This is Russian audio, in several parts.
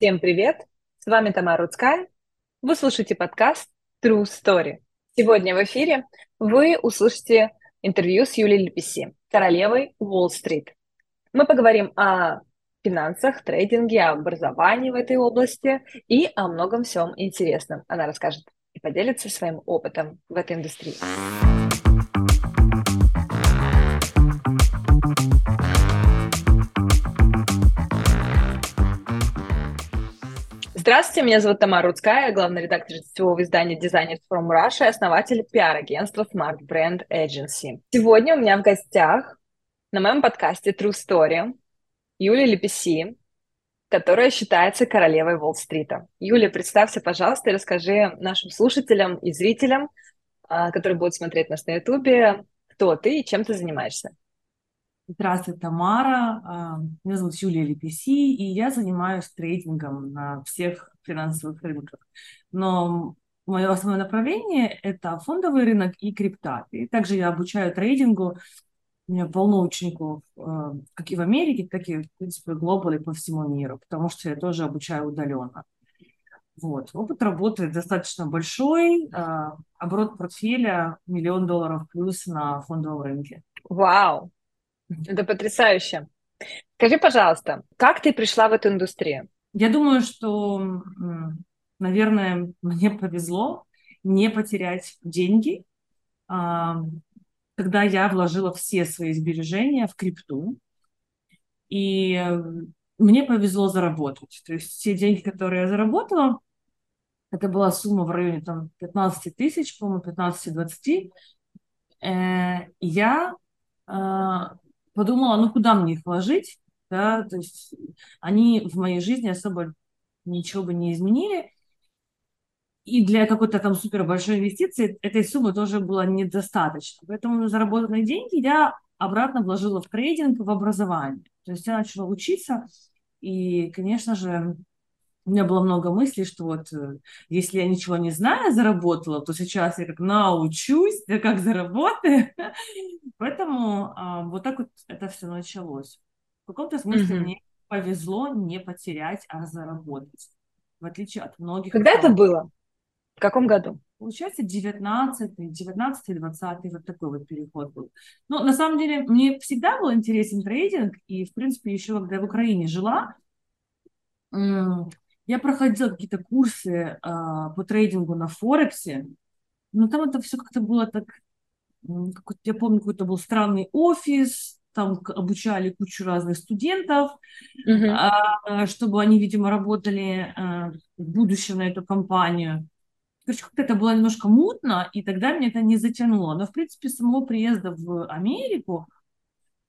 Всем привет! С вами Тамара Рудская. Вы слушаете подкаст True Story. Сегодня в эфире вы услышите интервью с Юлией Леписи, королевой Уолл-стрит. Мы поговорим о финансах, трейдинге, образовании в этой области и о многом всем интересном. Она расскажет и поделится своим опытом в этой индустрии. Здравствуйте, меня зовут Тамара Рудская, главный редактор сетевого издания Designers from Russia и основатель пиар-агентства Smart Brand Agency. Сегодня у меня в гостях на моем подкасте True Story Юлия Лепеси, которая считается королевой Уолл-стрита. Юлия, представься, пожалуйста, и расскажи нашим слушателям и зрителям, а, которые будут смотреть нас на Ютубе, кто ты и чем ты занимаешься. Здравствуй, Тамара. А, меня зовут Юлия Лепеси, и я занимаюсь трейдингом на всех финансовых рынках. Но мое основное направление – это фондовый рынок и крипта. И также я обучаю трейдингу. У меня полно учеников а, как и в Америке, так и, в принципе, глобали по всему миру, потому что я тоже обучаю удаленно. Вот. Опыт работы достаточно большой. А, оборот портфеля миллион долларов плюс на фондовом рынке. Вау! Это потрясающе. Скажи, пожалуйста, как ты пришла в эту индустрию? Я думаю, что, наверное, мне повезло не потерять деньги, а, когда я вложила все свои сбережения в крипту. И мне повезло заработать. То есть все деньги, которые я заработала, это была сумма в районе там, 15 тысяч, по-моему, 15-20. Э, я а, подумала, ну куда мне их вложить, да, то есть они в моей жизни особо ничего бы не изменили. И для какой-то там супер большой инвестиции этой суммы тоже было недостаточно. Поэтому заработанные деньги я обратно вложила в трейдинг, в образование. То есть я начала учиться, и, конечно же, у меня было много мыслей, что вот э, если я ничего не знаю, заработала, то сейчас я как научусь, я как заработаю. Поэтому а, вот так вот это все началось. В каком-то смысле mm-hmm. мне повезло не потерять, а заработать. В отличие от многих. Когда это было? В каком году? Получается, 19 19 20 вот такой вот переход был. Но на самом деле мне всегда был интересен трейдинг, и, в принципе, еще когда я в Украине жила, я проходила какие-то курсы а, по трейдингу на Форексе, но там это все как-то было так... Я помню, какой-то был странный офис, там обучали кучу разных студентов, а, чтобы они, видимо, работали а, в будущем на эту компанию. Короче, как-то это было немножко мутно, и тогда меня это не затянуло. Но, в принципе, самого приезда в Америку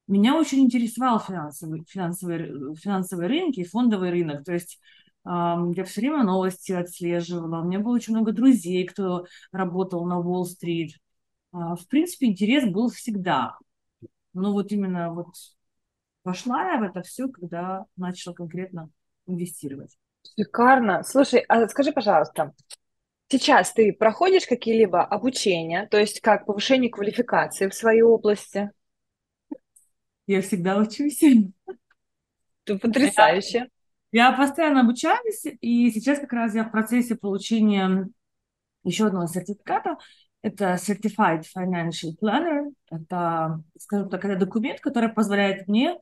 меня очень интересовал финансовый, финансовый, финансовые рынки и фондовый рынок. То есть я все время новости отслеживала. У меня было очень много друзей, кто работал на Уолл-стрит. А, в принципе, интерес был всегда. Но вот именно вот пошла я в это все, когда начала конкретно инвестировать. Шикарно. Слушай, а скажи, пожалуйста, сейчас ты проходишь какие-либо обучения, то есть как повышение квалификации в своей области? Я всегда учусь. Ты потрясающе. Я постоянно обучаюсь, и сейчас как раз я в процессе получения еще одного сертификата. Это Certified Financial Planner. Это, скажем так, это документ, который позволяет мне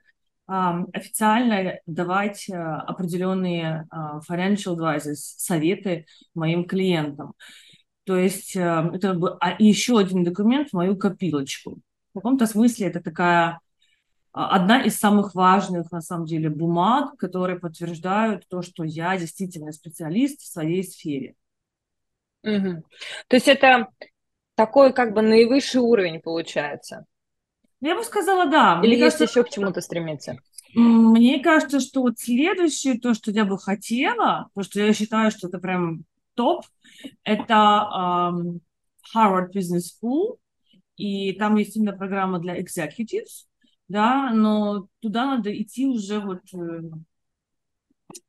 официально давать а, определенные а, financial advices, советы моим клиентам. То есть а, это а, еще один документ в мою копилочку. В каком-то смысле это такая а, одна из самых важных, на самом деле, бумаг, которые подтверждают то, что я действительно специалист в своей сфере. Угу. То есть это такой как бы наивысший уровень получается? Я бы сказала, да. Или Мне есть кажется, еще к чему-то стремиться? Мне кажется, что вот следующее, то, что я бы хотела, то, что я считаю, что это прям топ, это um, Harvard Business School, и там есть именно программа для executives, да, но туда надо идти уже вот, э,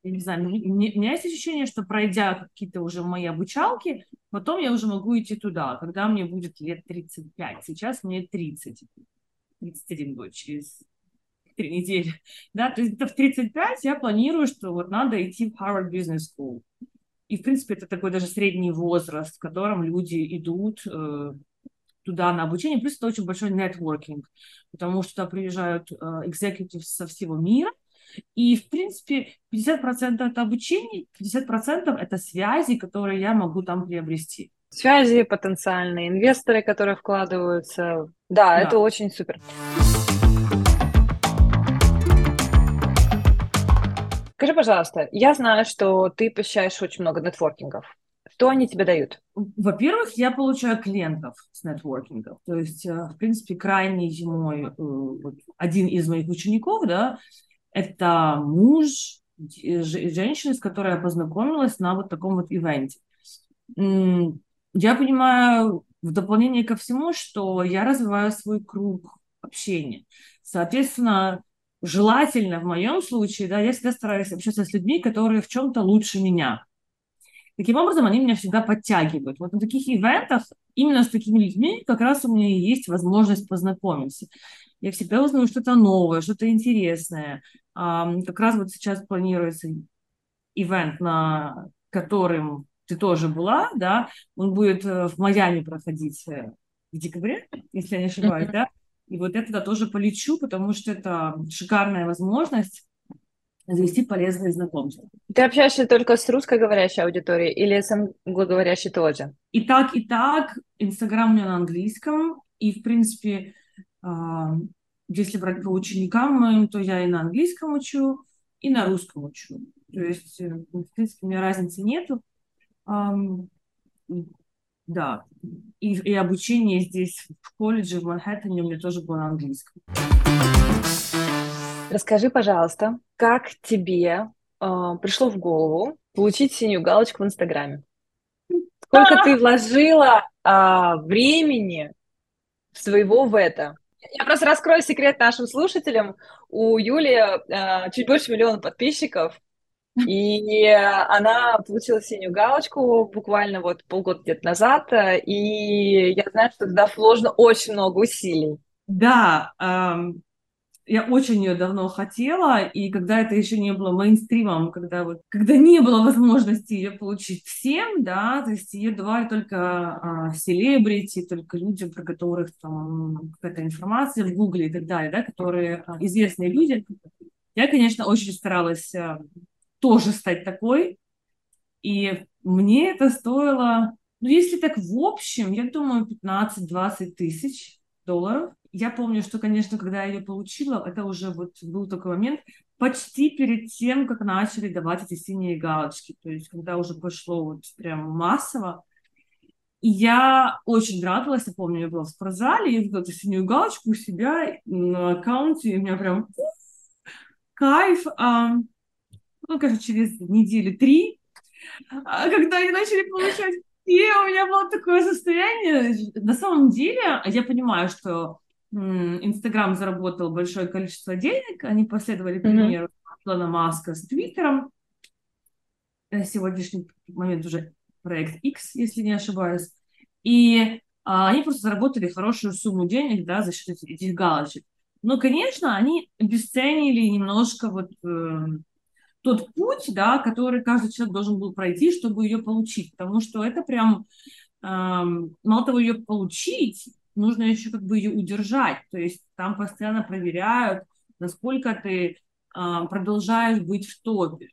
я не знаю, у меня есть ощущение, что пройдя какие-то уже мои обучалки, потом я уже могу идти туда, когда мне будет лет 35. Сейчас мне 30. 31 будет через три недели, да, то есть это в 35 я планирую, что вот надо идти в Harvard Business School. И, в принципе, это такой даже средний возраст, в котором люди идут э, туда на обучение. Плюс это очень большой нетворкинг, потому что туда приезжают экзекутивы со всего мира. И, в принципе, 50% это обучение, 50% это связи, которые я могу там приобрести. Связи потенциальные, инвесторы, которые вкладываются. Да, да. это очень супер. Скажи, пожалуйста, я знаю, что ты посещаешь очень много нетворкингов. Что они тебе дают? Во-первых, я получаю клиентов с нетворкингов. То есть, э, в принципе, крайний мой, э, один из моих учеников, да, это муж женщины, с которой я познакомилась на вот таком вот ивенте. Я понимаю в дополнение ко всему, что я развиваю свой круг общения. Соответственно, желательно в моем случае, да, я всегда стараюсь общаться с людьми, которые в чем-то лучше меня. Таким образом, они меня всегда подтягивают. Вот на таких ивентах именно с такими людьми как раз у меня есть возможность познакомиться. Я всегда узнаю что-то новое, что-то интересное. Как раз вот сейчас планируется ивент, на которым ты тоже была, да, он будет э, в Майами проходить э, в декабре, если я не ошибаюсь, да, и вот это тоже полечу, потому что это шикарная возможность завести полезные знакомства. Ты общаешься только с русскоговорящей аудиторией или с англоговорящей тоже? И так, и так. Инстаграм у меня на английском, и, в принципе, если брать по ученикам то я и на английском учу, и на русском учу. То есть, э, в принципе, у меня разницы нету. Да. И, и обучение здесь в колледже в Манхэттене у меня тоже было на английском. Расскажи, пожалуйста, как тебе э, пришло в голову получить синюю галочку в Инстаграме? Сколько ты вложила э, времени своего в это? Я просто раскрою секрет нашим слушателям. У Юли э, чуть больше миллиона подписчиков. И она получила синюю галочку буквально вот полгода где-то назад, и я знаю, что туда вложено очень много усилий. Да, эм, я очень ее давно хотела, и когда это еще не было мейнстримом, когда вот, когда не было возможности ее получить всем, да, то есть ее давали только селебрити, только люди, про которых там какая-то информация в Гугле и так далее, да, которые а, известные люди. Я, конечно, очень старалась а, тоже стать такой. И мне это стоило, ну, если так в общем, я думаю, 15-20 тысяч долларов. Я помню, что, конечно, когда я ее получила, это уже вот был такой момент, почти перед тем, как начали давать эти синие галочки, то есть когда уже пошло вот прям массово. И я очень радовалась, я помню, я была в спортзале, я видела эту синюю галочку у себя на аккаунте, и у меня прям кайф ну, кажется, через недели три, а когда они начали получать и у меня было такое состояние. На самом деле, я понимаю, что Инстаграм заработал большое количество денег, они последовали примеру mm-hmm. Илона Маска с Твиттером. На сегодняшний момент уже проект X, если не ошибаюсь. И а, они просто заработали хорошую сумму денег да, за счет этих галочек. Но, конечно, они обесценили немножко вот э, тот путь, да, который каждый человек должен был пройти, чтобы ее получить. Потому что это прям, э, мало того, ее получить, нужно еще как бы ее удержать. То есть там постоянно проверяют, насколько ты э, продолжаешь быть в топе.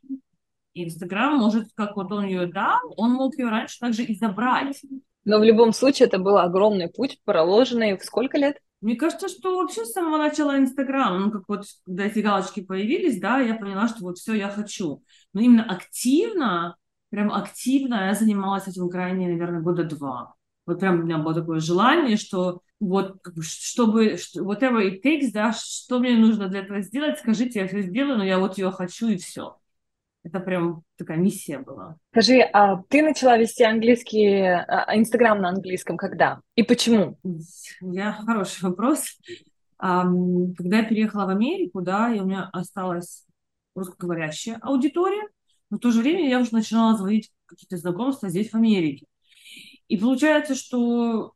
Инстаграм может, как вот он ее дал, он мог ее раньше также и забрать. Но в любом случае это был огромный путь, проложенный в сколько лет? Мне кажется, что вообще с самого начала Инстаграма, ну, как вот, когда эти галочки появились, да, я поняла, что вот все я хочу. Но именно активно, прям активно я занималась этим крайне, наверное, года два. Вот прям у меня было такое желание, что вот, чтобы, whatever it takes, да, что мне нужно для этого сделать, скажите, я все сделаю, но я вот ее хочу и все. Это прям такая миссия была. Скажи, а ты начала вести английский, а, Инстаграм на английском когда? И почему? Я хороший вопрос. Когда я переехала в Америку, да, и у меня осталась русскоговорящая аудитория, но в то же время я уже начинала заводить какие-то знакомства здесь, в Америке. И получается, что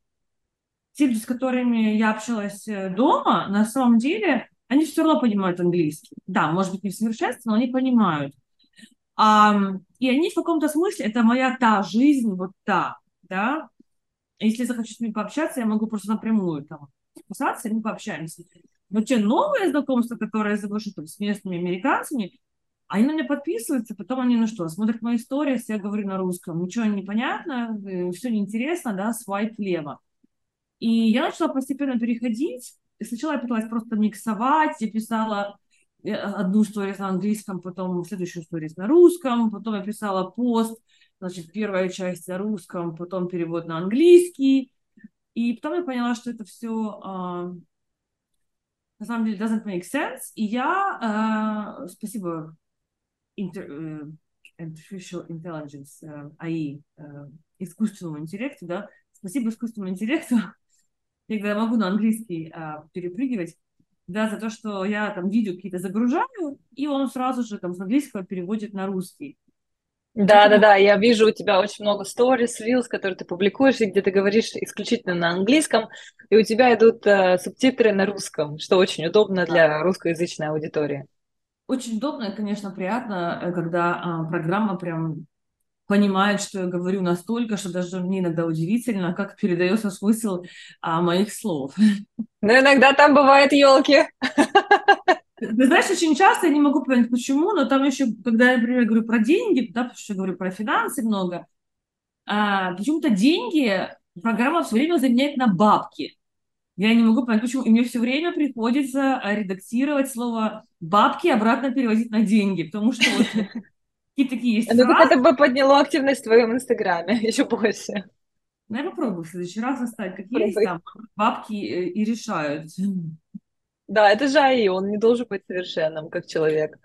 те, с которыми я общалась э, дома, на самом деле они все равно понимают английский. Да, может быть, не в совершенстве, но они понимают. А, и они в каком-то смысле, это моя та жизнь, вот та, да. Если захочу с ними пообщаться, я могу просто напрямую там подписаться, и мы пообщаемся. Но те новые знакомства, которые я завожу там, с местными американцами, они на меня подписываются, потом они, ну что, смотрят мои истории, я говорю на русском, ничего не понятно, э, все неинтересно, да, свайп влево. И я начала постепенно переходить. Сначала я пыталась просто миксовать, я писала э, одну историю на английском, потом следующую историю на русском, потом я писала пост, значит, первая часть на русском, потом перевод на английский. И потом я поняла, что это все а, на самом деле doesn't make sense. И я, uh, спасибо inter, uh, artificial intelligence, uh, AI, uh, искусственному интеллекту, да, спасибо искусственному интеллекту, я когда могу на английский uh, перепрыгивать, да, за то, что я там видео какие-то загружаю, и он сразу же там с английского переводит на русский. Да, да, да, я вижу у тебя очень много stories, reels, которые ты публикуешь, и где ты говоришь исключительно на английском, и у тебя идут э, субтитры на русском, что очень удобно для русскоязычной аудитории. Очень удобно и, конечно, приятно, э, когда э, программа прям понимает, что я говорю настолько, что даже мне иногда удивительно, как передается смысл а, моих слов. Но иногда там бывают елки. Ты знаешь, очень часто я не могу понять, почему, но там еще, когда я, например, говорю про деньги, да, потому что я говорю про финансы много, а, почему-то деньги программа все время заменяет на бабки. Я не могу понять, почему. И мне все время приходится редактировать слово бабки обратно переводить на деньги, потому что вот какие такие есть Ну, это бы подняло активность в твоем инстаграме еще больше. Ну, я попробую в следующий раз оставить, как есть, там бабки э, и решают. Да, это же АИ, он не должен быть совершенным, как человек.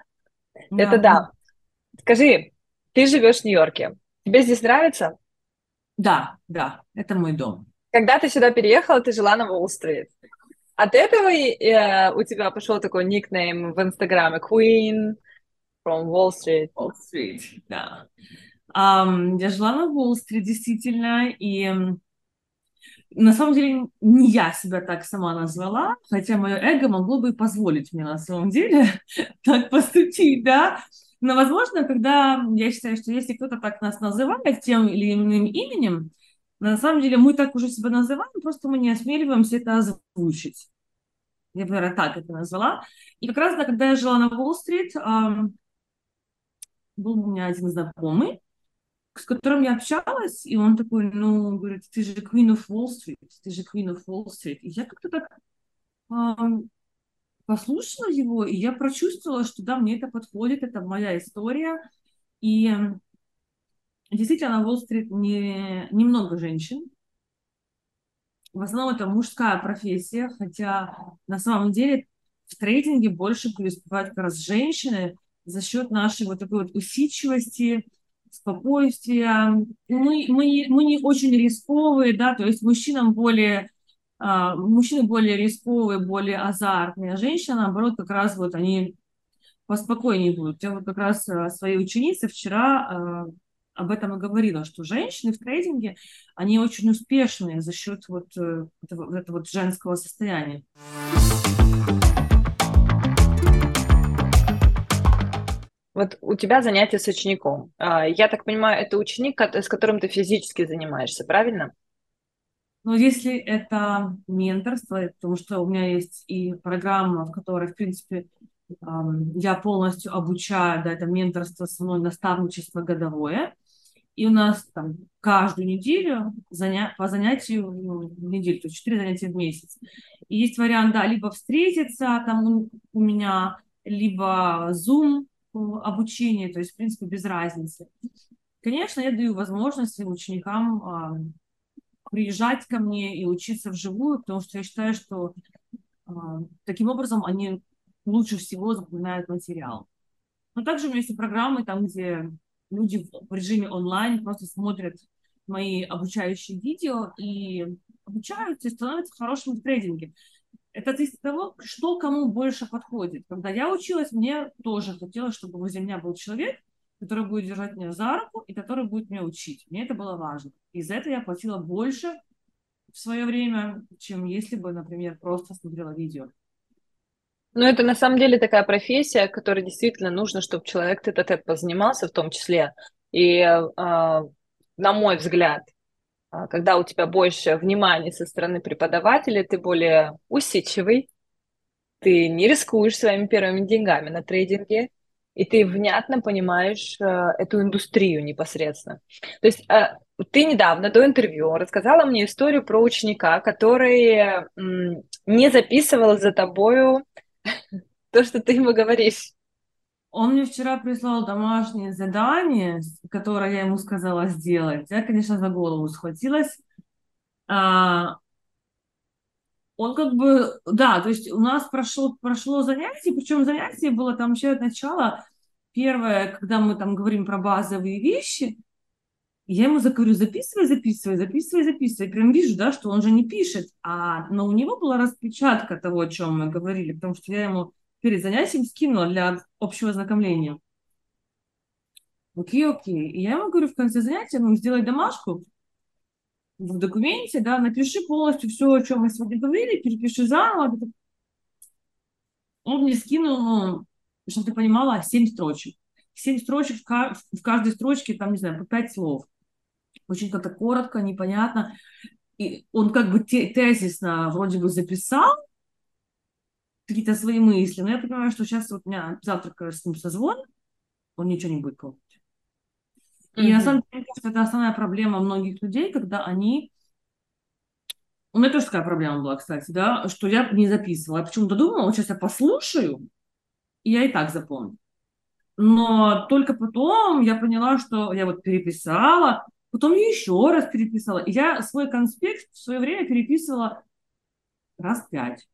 Да. Это да. Скажи, ты живешь в Нью-Йорке. Тебе здесь нравится? Да, да, это мой дом. Когда ты сюда переехала, ты жила на Уолл-стрит. От этого э, у тебя пошел такой никнейм в Инстаграме Queen from Wall Street. Wall Street, да. Um, я жила на Уолл-стрит, действительно, и на самом деле не я себя так сама назвала, хотя мое эго могло бы позволить мне на самом деле так поступить, да. Но, возможно, когда я считаю, что если кто-то так нас называет тем или иным именем, на самом деле мы так уже себя называем, просто мы не осмеливаемся это озвучить. Я наверное, так это назвала. И как раз, да, когда я жила на Уолл-стрит, был у меня один знакомый, с которым я общалась, и он такой, ну, говорит, ты же Queen of Wall Street, ты же Queen of Wall Street. И я как-то так э, послушала его, и я прочувствовала, что да, мне это подходит, это моя история. И действительно, на Уолл-стрит не, немного женщин. В основном это мужская профессия, хотя на самом деле в трейдинге больше преуспевают как раз женщины за счет нашей вот такой вот усидчивости, спокойствия. Мы, мы, мы не очень рисковые, да, то есть мужчинам более, а, мужчины более рисковые, более азартные, а женщины, наоборот, как раз вот они поспокойнее будут. Я вот как раз а, своей ученице вчера а, об этом и говорила, что женщины в трейдинге, они очень успешные за счет вот э, этого, этого вот женского состояния. Вот у тебя занятия с учеником. А, я так понимаю, это ученик, с которым ты физически занимаешься, правильно? Ну, если это менторство, потому что у меня есть и программа, в которой, в принципе, я полностью обучаю, да, это менторство со мной, наставничество годовое. И у нас там каждую неделю заня... по занятию ну, в неделю, то есть 4 занятия в месяц. И есть вариант, да, либо встретиться там у, у меня, либо Zoom, обучения, то есть, в принципе, без разницы. Конечно, я даю возможность ученикам а, приезжать ко мне и учиться вживую, потому что я считаю, что а, таким образом они лучше всего запоминают материал. Но также у меня есть и программы, там, где люди в режиме онлайн просто смотрят мои обучающие видео и обучаются и становятся хорошими в трейдинге. Это зависит от того, что кому больше подходит. Когда я училась, мне тоже хотелось, чтобы возле меня был человек, который будет держать меня за руку и который будет меня учить. Мне это было важно. И за это я платила больше в свое время, чем если бы, например, просто смотрела видео. Ну, это на самом деле такая профессия, которая действительно нужно, чтобы человек этот позанимался в том числе. И, э, на мой взгляд, а, когда у тебя больше внимания со стороны преподавателя, ты более усидчивый, ты не рискуешь своими первыми деньгами на трейдинге, и ты внятно понимаешь э, эту индустрию непосредственно. То есть э, ты недавно до интервью рассказала мне историю про ученика, который не записывал за тобою то, что ты ему говоришь. Он мне вчера прислал домашнее задание, которое я ему сказала сделать. Я, конечно, за голову схватилась. А, он как бы, да, то есть у нас прошло, прошло занятие, причем занятие было там вообще от начала. Первое, когда мы там говорим про базовые вещи, я ему говорю, записывай, записывай, записывай, записывай. Прям вижу, да, что он же не пишет. А, но у него была распечатка того, о чем мы говорили, потому что я ему перед занятием скинула для общего ознакомления. Окей, окей. И я ему говорю в конце занятия, ну, сделай домашку в документе, да, напиши полностью все, о чем мы сегодня говорили, перепиши заново. Он мне скинул, ну, чтобы ты понимала, семь строчек. Семь строчек, в каждой строчке, там, не знаю, по пять слов. Очень как-то коротко, непонятно. И он как бы тезисно вроде бы записал, какие-то свои мысли. Но я понимаю, что сейчас вот у меня завтра, кажется, с ним созвон, он ничего не будет помнить. И mm-hmm. на самом деле, кажется, это основная проблема многих людей, когда они... У меня тоже такая проблема была, кстати, да, что я не записывала. Я почему-то думала, вот сейчас я послушаю, и я и так запомню. Но только потом я поняла, что я вот переписала, потом еще раз переписала. И я свой конспект в свое время переписывала раз пять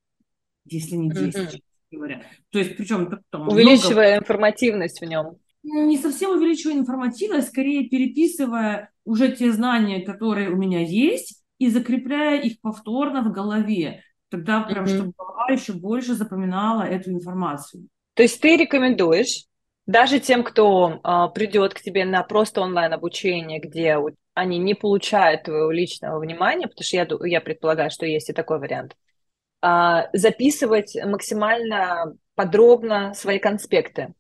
если не 10, mm-hmm. говоря. То есть, причем... Там, Увеличивая много... информативность в нем. Ну, не совсем увеличивая информативность, скорее переписывая уже те знания, которые у меня есть, и закрепляя их повторно в голове. Тогда прям, mm-hmm. чтобы голова еще больше запоминала эту информацию. То есть ты рекомендуешь даже тем, кто а, придет к тебе на просто онлайн обучение, где они не получают твоего личного внимания, потому что я, я предполагаю, что есть и такой вариант, а, записывать максимально подробно свои конспекты.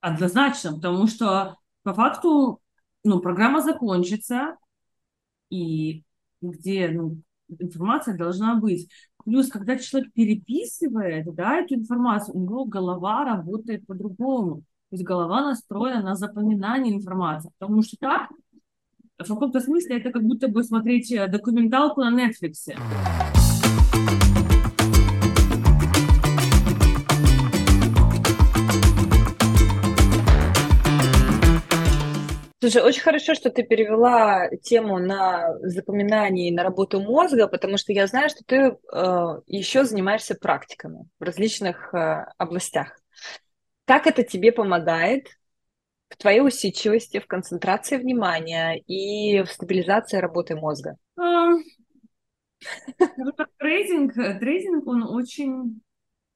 Однозначно, потому что по факту ну, программа закончится, и где ну, информация должна быть. Плюс, когда человек переписывает да, эту информацию, у него голова работает по-другому. То есть голова настроена на запоминание информации. Потому что так, в каком-то смысле, это как будто бы смотреть э, документалку на Netflix. Слушай, очень хорошо, что ты перевела тему на запоминание и на работу мозга, потому что я знаю, что ты э, еще занимаешься практиками в различных э, областях. Как это тебе помогает в твоей усидчивости, в концентрации внимания и в стабилизации работы мозга? А, трейдинг, трейдинг, он очень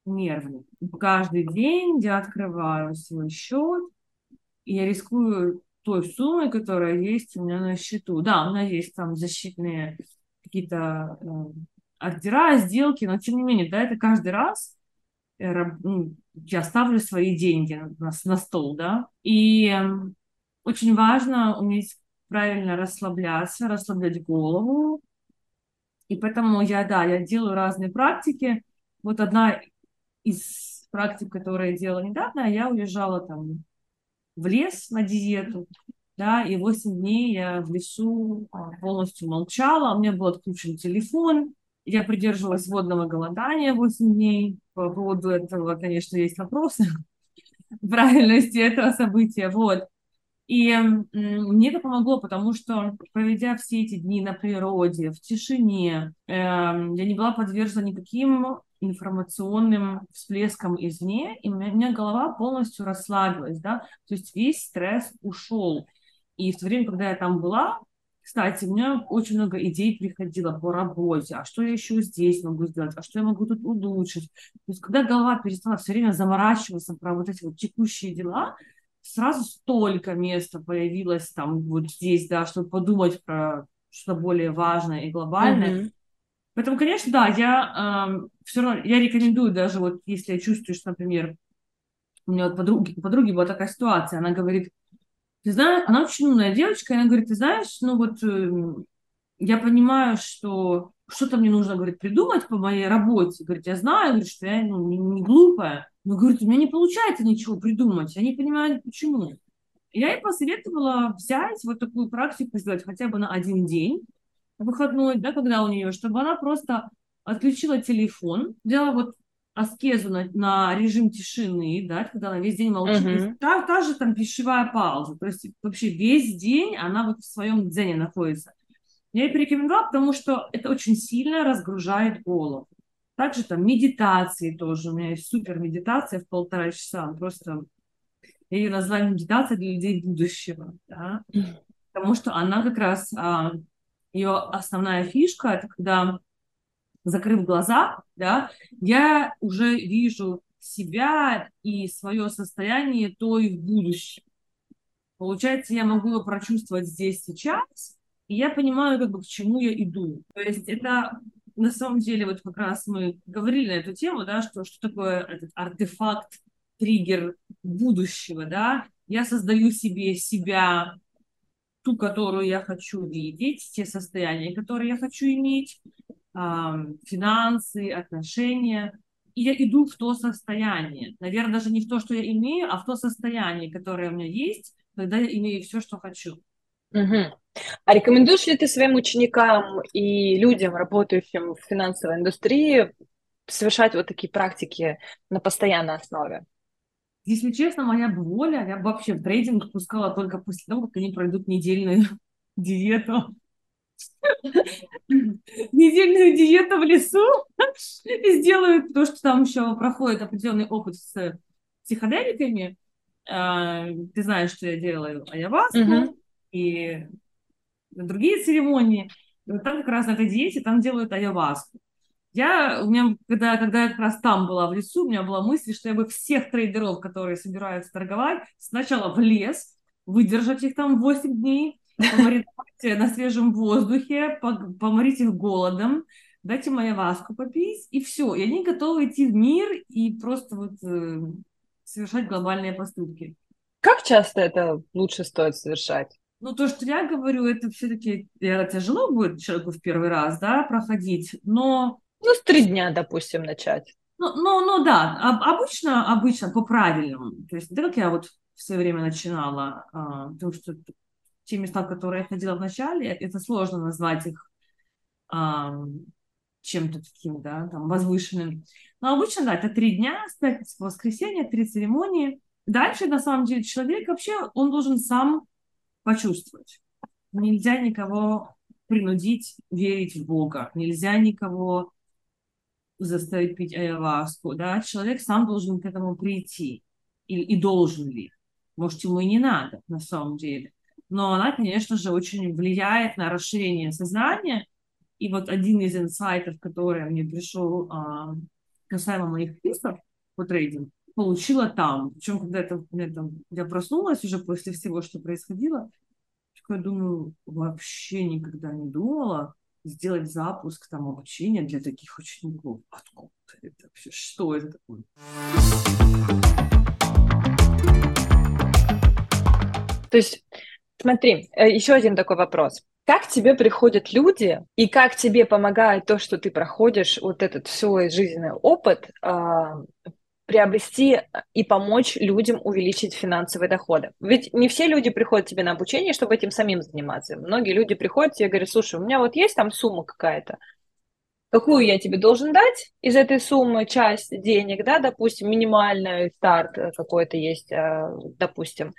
нервный. Каждый день я открываю свой счет, и я рискую той суммы, которая есть у меня на счету. Да, у меня есть там защитные какие-то э, ордера, сделки, но тем не менее, да, это каждый раз ну, я ставлю свои деньги на, на стол, да, и э, очень важно уметь правильно расслабляться, расслаблять голову, и поэтому я, да, я делаю разные практики. Вот одна из практик, которые я делала недавно, я уезжала там в лес на диету, да, и 8 дней я в лесу а, полностью молчала, у меня был отключен телефон, я придерживалась водного голодания 8 дней. По поводу этого, конечно, есть вопросы правильности этого события, вот. И мне это помогло, потому что, проведя все эти дни на природе, в тишине, э, я не была подвержена никаким информационным всплеском извне, и у меня, голова полностью расслабилась, да, то есть весь стресс ушел. И в то время, когда я там была, кстати, у меня очень много идей приходило по работе, а что я еще здесь могу сделать, а что я могу тут улучшить. То есть, когда голова перестала все время заморачиваться про вот эти вот текущие дела, сразу столько места появилось там вот здесь, да, чтобы подумать про что-то более важное и глобальное. Mm-hmm. Поэтому, конечно, да, я э, все равно, я рекомендую даже вот, если я чувствую, что, например, у меня вот подруги, у подруги была такая ситуация, она говорит, ты знаешь, она очень умная девочка, и она говорит, ты знаешь, ну вот э, я понимаю, что что-то мне нужно, говорит, придумать по моей работе. Говорит, я знаю, говорит, что я ну, не, не глупая. Но, говорит, у меня не получается ничего придумать. Я не понимаю, почему. Я ей посоветовала взять вот такую практику сделать хотя бы на один день выходной, да, когда у нее, чтобы она просто отключила телефон, взяла вот аскезу на, на режим тишины, да, когда она весь день молчит. Uh-huh. Та, та же там пищевая пауза. То есть вообще весь день она вот в своем дзене находится. Я ей порекомендовала, потому что это очень сильно разгружает голову. Также там медитации тоже. У меня есть супер медитация в полтора часа. Просто я ее назвала медитация для людей будущего. Да? Потому что она как раз, а, ее основная фишка, это когда, закрыв глаза, да, я уже вижу себя и свое состояние то и в будущем. Получается, я могу его прочувствовать здесь сейчас, и я понимаю, как бы, к чему я иду. То есть это на самом деле, вот как раз мы говорили на эту тему, да, что, что такое этот артефакт, триггер будущего, да, я создаю себе себя, ту, которую я хочу видеть, те состояния, которые я хочу иметь, финансы, отношения, и я иду в то состояние. Наверное, даже не в то, что я имею, а в то состояние, которое у меня есть, когда я имею все, что хочу. Угу. А рекомендуешь ли ты своим ученикам и людям, работающим в финансовой индустрии, совершать вот такие практики на постоянной основе? Если честно, моя воля, я бы вообще в трейдинг пускала только после того, как они пройдут недельную диету. Недельную диету в лесу и сделают то, что там еще проходит определенный опыт с психоделиками. А, ты знаешь, что я делаю айаваску и другие церемонии. Вот там как раз на этой диете там делают айаваску. Я, у меня, когда, когда я как раз там была в лесу, у меня была мысль, что я бы всех трейдеров, которые собираются торговать, сначала в лес, выдержать их там 8 дней, поморить на свежем воздухе, поморить их голодом, дать им айаваску попить, и все. И они готовы идти в мир и просто вот э, совершать глобальные поступки. Как часто это лучше стоит совершать? Ну, то, что я говорю, это все-таки тяжело будет человеку в первый раз, да, проходить, но... Ну, с три дня, допустим, начать. Ну, ну, ну да, обычно, обычно по-правильному. То есть, да, как я вот в свое время начинала, а, потому что те места, в которые я ходила в начале, это сложно назвать их а, чем-то таким, да, там, возвышенным. Но обычно, да, это три дня, с пятницы по воскресенье, три церемонии. Дальше, на самом деле, человек вообще, он должен сам почувствовать. Нельзя никого принудить верить в Бога, нельзя никого заставить пить айаваску, да, человек сам должен к этому прийти, и, и должен ли. Может, ему и не надо, на самом деле. Но она, конечно же, очень влияет на расширение сознания. И вот один из инсайтов, который мне пришел а, касаемо моих рисков по трейдингу, получила там. Причем, когда это, это, я проснулась уже после всего, что происходило, я думаю, вообще никогда не думала сделать запуск там обучения для таких учеников. Откуда это вообще? Что это такое? То есть, смотри, э, еще один такой вопрос. Как тебе приходят люди и как тебе помогает то, что ты проходишь вот этот свой жизненный опыт а, приобрести и помочь людям увеличить финансовые доходы. Ведь не все люди приходят тебе на обучение, чтобы этим самим заниматься. Многие люди приходят тебе и говорят, слушай, у меня вот есть там сумма какая-то, какую я тебе должен дать из этой суммы часть денег, да, допустим, минимальный старт какой-то есть, э, допустим,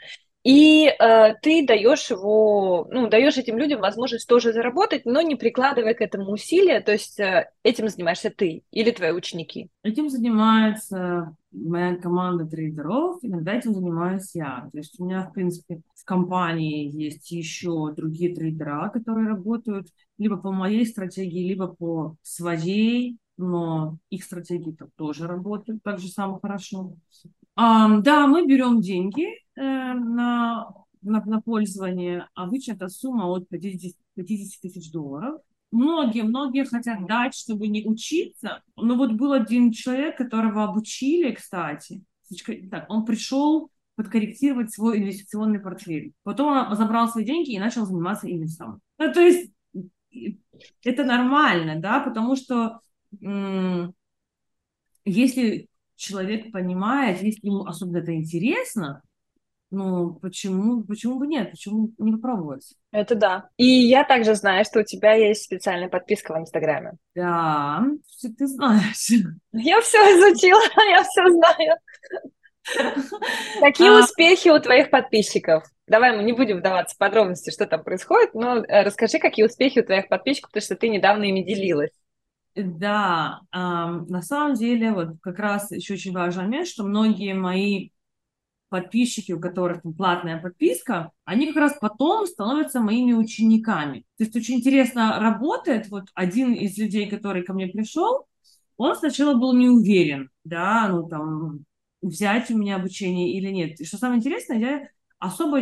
и э, ты даешь его, ну, даешь этим людям возможность тоже заработать, но не прикладывая к этому усилия, то есть э, этим занимаешься ты или твои ученики? Этим занимается моя команда трейдеров, иногда этим занимаюсь я. То есть у меня, в принципе, в компании есть еще другие трейдера, которые работают либо по моей стратегии, либо по своей, но их стратегии тоже работают так же самое хорошо. А, да, мы берем деньги на, на, на пользование. Обычно это сумма от 50, 50 тысяч долларов. многие, многие хотят дать, чтобы не учиться. Но вот был один человек, которого обучили, кстати. Так, он пришел подкорректировать свой инвестиционный портфель. Потом он забрал свои деньги и начал заниматься ими сам. Ну, то есть это нормально, да, потому что если человек понимает, если ему особенно это интересно, ну, почему, почему бы нет? Почему не попробовать? Это да. И я также знаю, что у тебя есть специальная подписка в Инстаграме. Да, ты знаешь. Я все изучила, я все знаю. Какие а... успехи у твоих подписчиков? Давай мы не будем вдаваться в подробности, что там происходит, но э, расскажи, какие успехи у твоих подписчиков, потому что ты недавно ими делилась. Да, на самом деле, вот как раз еще очень важный момент, что многие мои подписчики, у которых там платная подписка, они как раз потом становятся моими учениками. То есть очень интересно работает. Вот один из людей, который ко мне пришел, он сначала был не уверен, да, ну там взять у меня обучение или нет. И что самое интересное, я особо,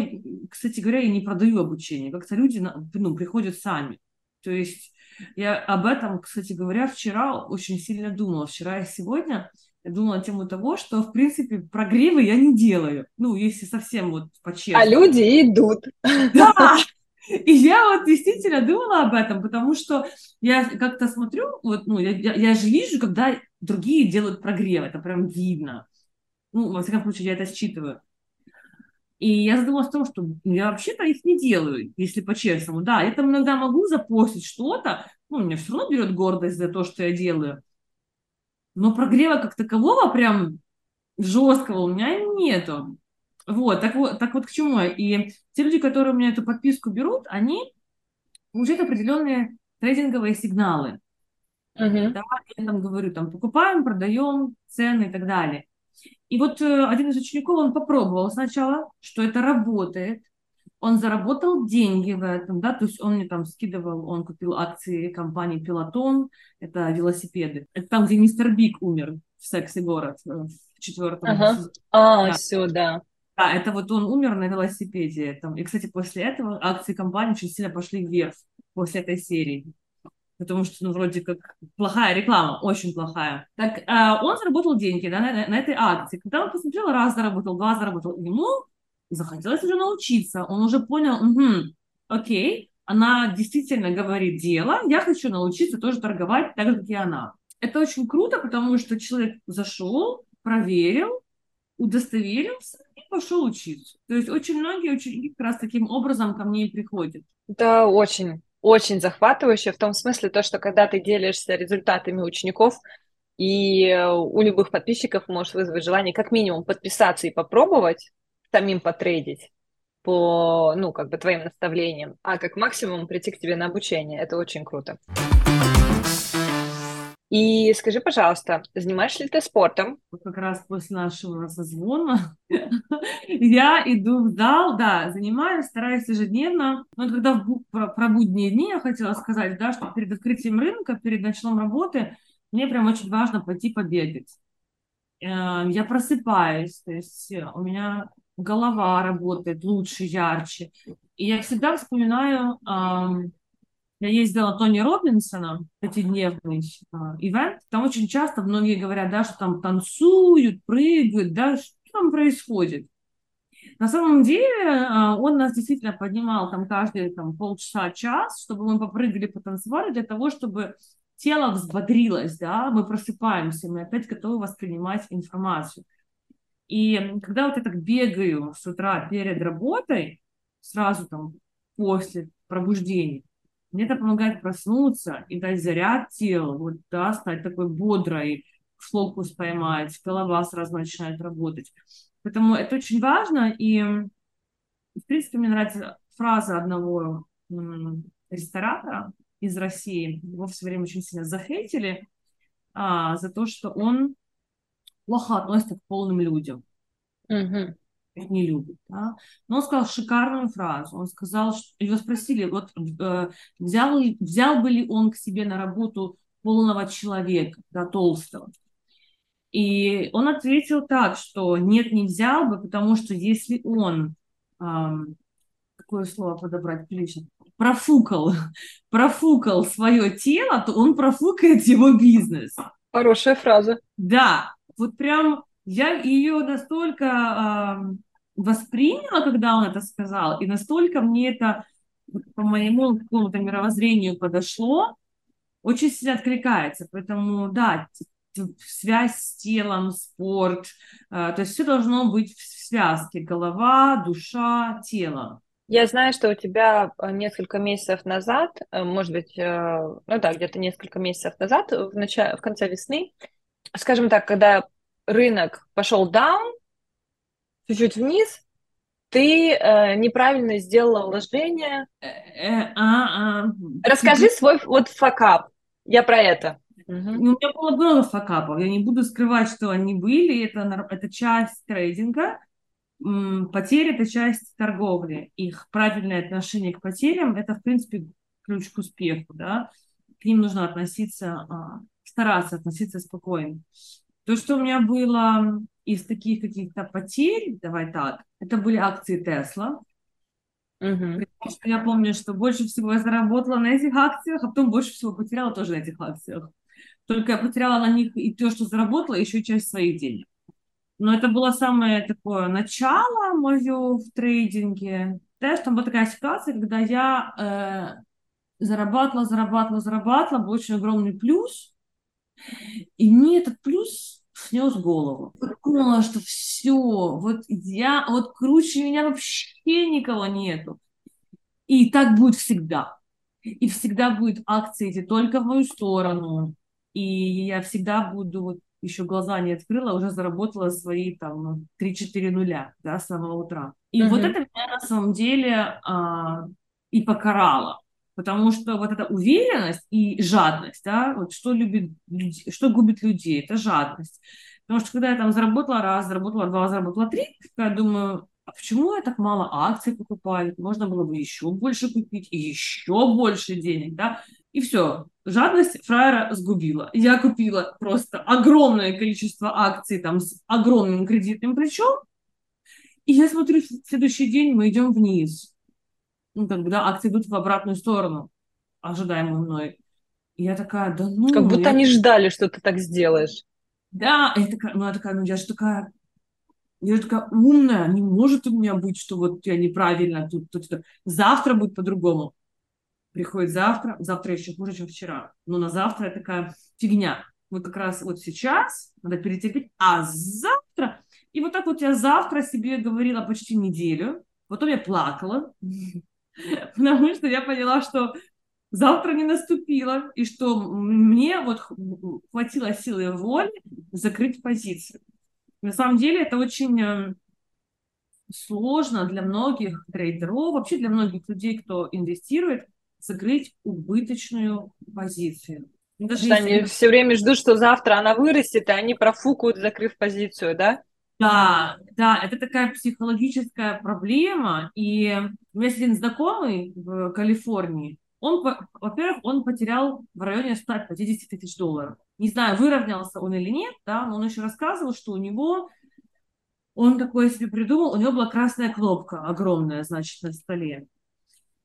кстати говоря, и не продаю обучение. Как-то люди ну, приходят сами. То есть я об этом, кстати говоря, вчера очень сильно думала. Вчера и сегодня я думала на тему того, что, в принципе, прогревы я не делаю. Ну, если совсем вот по-честному. А люди идут. Да! И я вот действительно думала об этом, потому что я как-то смотрю, вот, ну, я, я, я же вижу, когда другие делают прогрев, это прям видно. Ну, во всяком случае, я это считываю. И я задумалась о том, что я вообще-то их не делаю, если по-честному. Да, я там иногда могу запостить что-то, ну, меня все равно берет гордость за то, что я делаю. Но прогрева как такового прям жесткого у меня нету. Вот, так вот, так вот к чему И те люди, которые у меня эту подписку берут, они получают определенные трейдинговые сигналы. Uh-huh. Да, я там говорю, там, покупаем, продаем, цены и так далее. И вот э, один из учеников, он попробовал сначала, что это работает, он заработал деньги в этом, да, то есть он мне там скидывал, он купил акции компании Пилотон, это велосипеды. Это там, где мистер Биг умер в сексе город э, в четвертом. Ага. А, да. все, да. Да, это вот он умер на велосипеде. Там. И, кстати, после этого акции компании очень сильно пошли вверх после этой серии потому что, ну, вроде как плохая реклама, очень плохая. Так, э, он заработал деньги да, на, на этой акции. Когда он посмотрел, раз заработал, два заработал, ему захотелось уже научиться. Он уже понял, угу, окей, она действительно говорит дело, я хочу научиться тоже торговать так же, как и она. Это очень круто, потому что человек зашел, проверил, удостоверился и пошел учиться. То есть очень многие ученики как раз таким образом ко мне и приходят. Да, очень очень захватывающе в том смысле, то, что когда ты делишься результатами учеников, и у любых подписчиков может вызвать желание как минимум подписаться и попробовать самим потрейдить по, ну, как бы твоим наставлениям, а как максимум прийти к тебе на обучение. Это очень круто. И скажи, пожалуйста, занимаешься ли ты спортом? Как раз после нашего созвона я иду в зал, да, занимаюсь, стараюсь ежедневно. Но когда в, про, про будние дни я хотела сказать, да, что перед открытием рынка, перед началом работы, мне прям очень важно пойти побегать. Эм, я просыпаюсь, то есть у меня голова работает лучше, ярче. И я всегда вспоминаю я ездила Тони Робинсона, пятидневный э, ивент. Там очень часто многие говорят, да, что там танцуют, прыгают, да, что там происходит. На самом деле э, он нас действительно поднимал там каждые там, полчаса, час, чтобы мы попрыгали, потанцевали, для того, чтобы тело взбодрилось, да, мы просыпаемся, мы опять готовы воспринимать информацию. И когда вот я так бегаю с утра перед работой, сразу там после пробуждения, мне это помогает проснуться и дать заряд телу, вот, да, стать такой бодрой, фокус поймать, голова сразу начинает работать. Поэтому это очень важно, и, в принципе, мне нравится фраза одного ресторатора из России, его все время очень сильно захейтили а, за то, что он плохо относится к полным людям. Их не любит. Да? Но он сказал шикарную фразу. Он сказал, что его спросили, вот э, взял, взял бы ли он к себе на работу полного человека, да, толстого. И он ответил так, что нет, не взял бы, потому что если он, эм, какое слово подобрать прилично, профукал, профукал свое тело, то он профукает его бизнес. Хорошая фраза. Да, вот прям я ее настолько э, восприняла, когда он это сказал, и настолько мне это по моему какому-то мировоззрению подошло, очень сильно откликается. Поэтому, да, связь с телом, спорт, э, то есть все должно быть в связке. Голова, душа, тело. Я знаю, что у тебя э, несколько месяцев назад, э, может быть, ну да, где-то несколько месяцев назад, в, начале, в конце весны, скажем так, когда рынок пошел down, чуть-чуть вниз, ты э, неправильно сделала вложение. Э, э, а, а. Расскажи свой вот факап. Я про это. Угу. У меня было много факапов. Я не буду скрывать, что они были. Это, это часть трейдинга. Потери – это часть торговли. Их правильное отношение к потерям – это, в принципе, ключ к успеху. Да? К ним нужно относиться, а, стараться относиться спокойно. То, что у меня было из таких каких-то потерь, давай так, это были акции Тесла. Угу. Я помню, что больше всего я заработала на этих акциях, а потом больше всего потеряла тоже на этих акциях. Только я потеряла на них и то, что заработала, еще часть своих денег. Но это было самое такое начало мое в трейдинге. Знаешь, там была такая ситуация, когда я э, зарабатывала, зарабатывала, зарабатывала, был очень огромный плюс. И мне этот плюс снес голову. Думала, что все, вот я, вот круче меня вообще никого нету. И так будет всегда. И всегда будет акции идти только в мою сторону. И я всегда буду, вот еще глаза не открыла, уже заработала свои там 3-4 нуля, да, с самого утра. И mm-hmm. вот это меня на самом деле а, и покарало. Потому что вот эта уверенность и жадность, да, вот что любит, что губит людей, это жадность. Потому что когда я там заработала раз, заработала два, заработала три, я думаю, а почему я так мало акций покупаю? Можно было бы еще больше купить и еще больше денег, да? И все, жадность фраера сгубила. Я купила просто огромное количество акций там с огромным кредитным плечом, и я смотрю, в следующий день мы идем вниз ну, как бы, да, акции идут в обратную сторону, ожидаемую мной. И я такая, да ну... Как будто я... они ждали, что ты так сделаешь. Да, я такая, ну, я такая, ну, я же такая, я же такая умная, не может у меня быть, что вот я неправильно тут, тут, тут. завтра будет по-другому. Приходит завтра, завтра еще хуже, чем вчера. Но на завтра я такая фигня. Вот как раз вот сейчас надо перетерпеть, а завтра... И вот так вот я завтра себе говорила почти неделю. Потом я плакала, потому что я поняла, что завтра не наступило, и что мне вот хватило силы воли закрыть позицию. На самом деле это очень э, сложно для многих трейдеров, вообще для многих людей, кто инвестирует, закрыть убыточную позицию. Даже если... они все время ждут, что завтра она вырастет, и они профукают, закрыв позицию, да? Да, да, это такая психологическая проблема. И у меня есть один знакомый в Калифорнии. Он, во-первых, он потерял в районе 150 тысяч долларов. Не знаю, выровнялся он или нет, да, но он еще рассказывал, что у него, он такое себе придумал, у него была красная кнопка огромная, значит, на столе.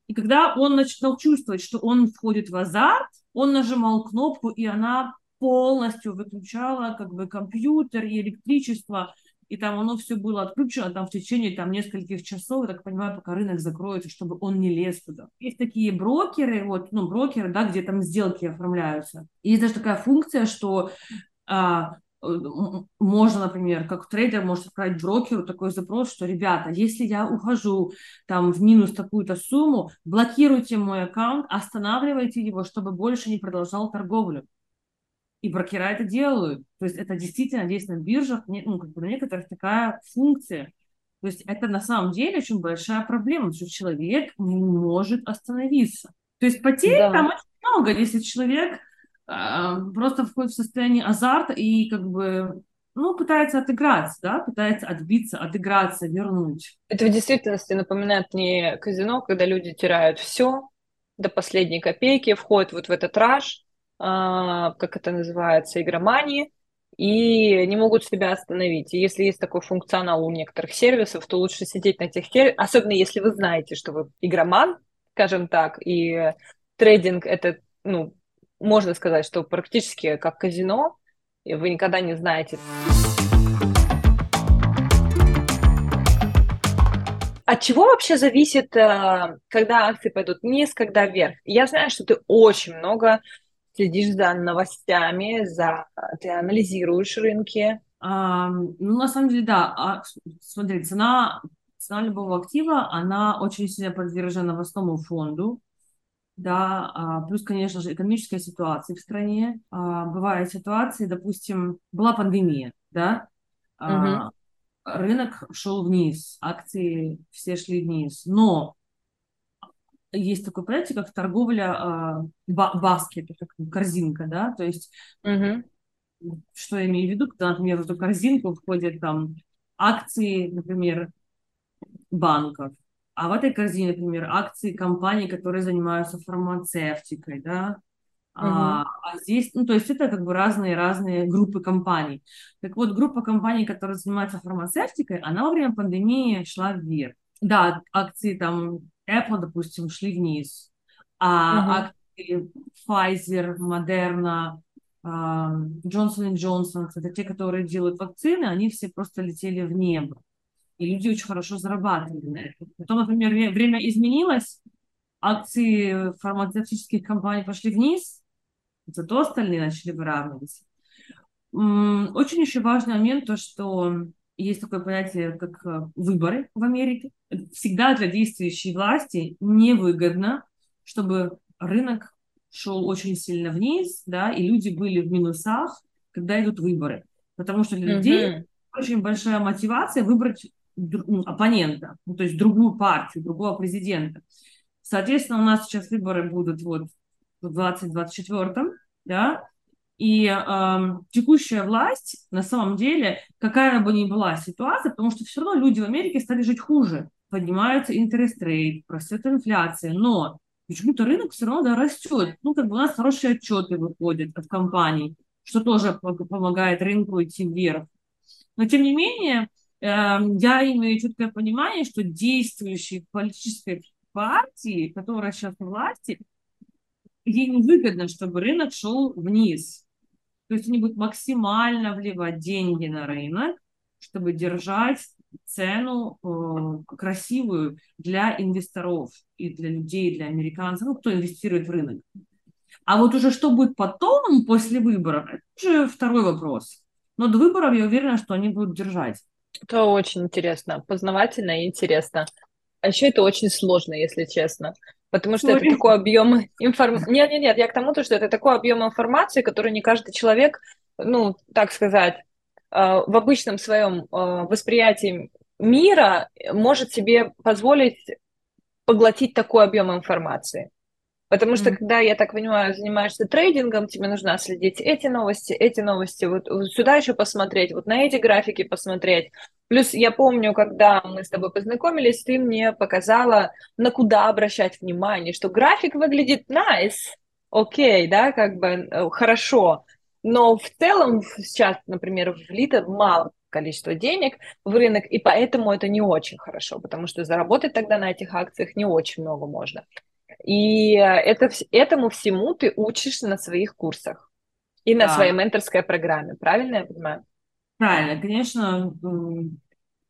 И когда он начинал чувствовать, что он входит в азарт, он нажимал кнопку, и она полностью выключала как бы компьютер и электричество, и там оно все было отключено там в течение там нескольких часов, я так понимаю, пока рынок закроется, чтобы он не лез туда. Есть такие брокеры, вот, ну, брокеры, да, где там сделки оформляются. И есть даже такая функция, что а, можно, например, как трейдер может отправить брокеру такой запрос, что, ребята, если я ухожу там в минус такую-то сумму, блокируйте мой аккаунт, останавливайте его, чтобы больше не продолжал торговлю. И брокера это делают. То есть это действительно есть на биржах, ну, как бы на некоторых такая функция. То есть это на самом деле очень большая проблема, что человек не может остановиться. То есть потерь да. там очень много, если человек э, просто входит в состояние азарта и как бы ну, пытается отыграться, да, пытается отбиться, отыграться, вернуть. Это в действительности напоминает мне казино, когда люди теряют все до последней копейки, входят вот в этот раш, а, как это называется, игромании, и не могут себя остановить. И если есть такой функционал у некоторых сервисов, то лучше сидеть на тех сервисах, особенно если вы знаете, что вы игроман, скажем так, и трейдинг это, ну, можно сказать, что практически как казино, и вы никогда не знаете. От чего вообще зависит, э, когда акции пойдут вниз, когда вверх? Я знаю, что ты очень много следишь за новостями, за ты анализируешь рынки. А, ну, на самом деле, да. А, смотри, цена, цена любого актива, она очень сильно подвержена новостному фонду. Да, а, плюс, конечно же, экономическая ситуация в стране. А, бывают ситуации, допустим, была пандемия, да, угу. рынок шел вниз, акции все шли вниз, но есть такое понятие, как торговля э, баскет, как корзинка, да, то есть угу. что я имею в виду, когда, например, в эту корзинку входят там акции, например, банков, а в этой корзине, например, акции компаний, которые занимаются фармацевтикой, да, Uh-huh. А, а здесь, ну, то есть это как бы разные-разные группы компаний. Так вот, группа компаний, которые занимаются фармацевтикой, она во время пандемии шла вверх. Да, акции там Apple, допустим, шли вниз, а uh-huh. акции Pfizer, Moderna, Johnson Johnson, это те, которые делают вакцины, они все просто летели в небо. И люди очень хорошо зарабатывали на этом. Потом, например, время изменилось, акции фармацевтических компаний пошли вниз, зато остальные начали выравниваться. Очень еще важный момент, то, что есть такое понятие, как э, выборы в Америке. Всегда для действующей власти невыгодно, чтобы рынок шел очень сильно вниз, да, и люди были в минусах, когда идут выборы. Потому что для людей mm-hmm. очень большая мотивация выбрать ну, оппонента, ну, то есть другую партию, другого президента. Соответственно, у нас сейчас выборы будут вот в 2024, да, и э, текущая власть, на самом деле, какая бы ни была ситуация, потому что все равно люди в Америке стали жить хуже. Поднимаются интерес рейт, растет инфляция, но почему-то рынок все равно да, растет. Ну, как бы у нас хорошие отчеты выходят от компаний, что тоже помогает рынку идти вверх. Но, тем не менее, э, я имею четкое понимание, что действующие политической партии, которая сейчас в власти, ей невыгодно, чтобы рынок шел вниз. То есть они будут максимально вливать деньги на рынок, чтобы держать цену э, красивую для инвесторов и для людей, для американцев, ну, кто инвестирует в рынок. А вот уже что будет потом, после выборов, это уже второй вопрос. Но до выборов я уверена, что они будут держать. Это очень интересно, познавательно и интересно. А еще это очень сложно, если честно. Потому что Ой. это такой объем информации. Нет, нет, нет, я к тому, что это такой объем информации, который не каждый человек, ну, так сказать, э, в обычном своем э, восприятии мира может себе позволить поглотить такой объем информации. Потому что, mm-hmm. когда, я так понимаю, занимаешься трейдингом, тебе нужно следить эти новости, эти новости, вот, вот сюда еще посмотреть, вот на эти графики посмотреть. Плюс я помню, когда мы с тобой познакомились, ты мне показала, на куда обращать внимание, что график выглядит nice, окей, okay, да, как бы э, хорошо. Но в целом сейчас, например, влито мало количество денег в рынок, и поэтому это не очень хорошо, потому что заработать тогда на этих акциях не очень много можно. И это, этому всему ты учишь на своих курсах и на да. своей менторской программе, правильно я понимаю? Правильно, конечно,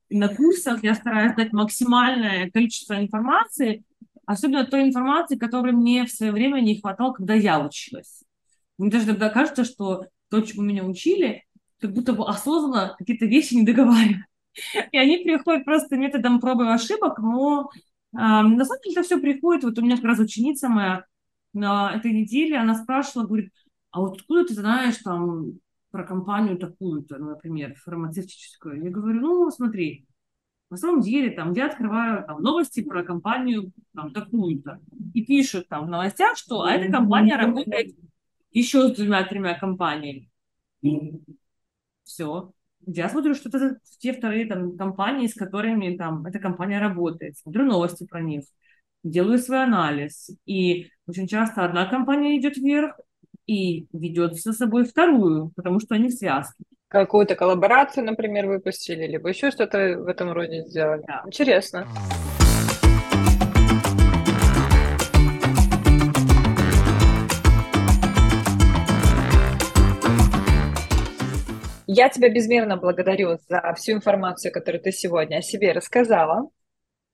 на курсах я стараюсь дать максимальное количество информации, особенно той информации, которой мне в свое время не хватало, когда я училась. Мне даже тогда кажется, что то, чему меня учили, как будто бы осознанно какие-то вещи не договаривают. И они приходят просто методом пробы и ошибок, но на самом деле это все приходит, вот у меня как раз ученица моя на этой неделе, она спрашивала, говорит, а вот откуда ты знаешь там про компанию такую-то, например, фармацевтическую? Я говорю, ну, смотри, на самом деле, там, я открываю там, новости про компанию там, такую-то, и пишут там в новостях, что а эта компания работает еще с двумя-тремя компаниями. Все я смотрю, что это те вторые там, компании, с которыми там, эта компания работает. Смотрю новости про них, делаю свой анализ. И очень часто одна компания идет вверх и ведет за собой вторую, потому что они в связке. Какую-то коллаборацию, например, выпустили, либо еще что-то в этом роде сделали. Да. Интересно. Я тебя безмерно благодарю за всю информацию, которую ты сегодня о себе рассказала.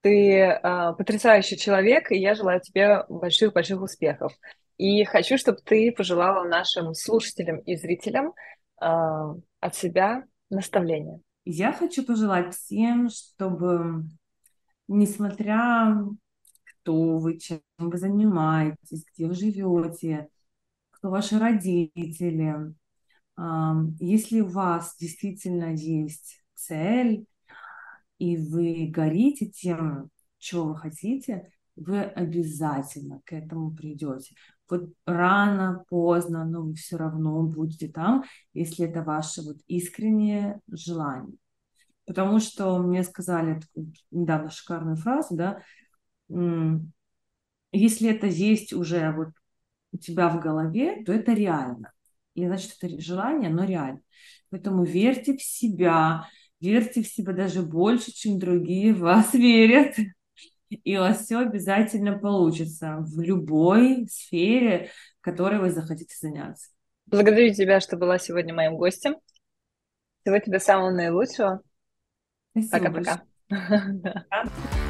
Ты э, потрясающий человек, и я желаю тебе больших-больших успехов. И хочу, чтобы ты пожелала нашим слушателям и зрителям э, от себя наставления. Я хочу пожелать всем, чтобы, несмотря кто вы, чем вы занимаетесь, где вы живете, кто ваши родители, если у вас действительно есть цель, и вы горите тем, чего вы хотите, вы обязательно к этому придете. Вот рано, поздно, но вы все равно будете там, если это ваше вот искреннее желание. Потому что мне сказали недавно шикарную фразу, да, если это есть уже вот у тебя в голове, то это реально. И значит, это желание, но реально. Поэтому верьте в себя, верьте в себя даже больше, чем другие вас верят. И у вас все обязательно получится в любой сфере, которой вы захотите заняться. Благодарю тебя, что была сегодня моим гостем. Всего тебе самого наилучшего. Пока-пока.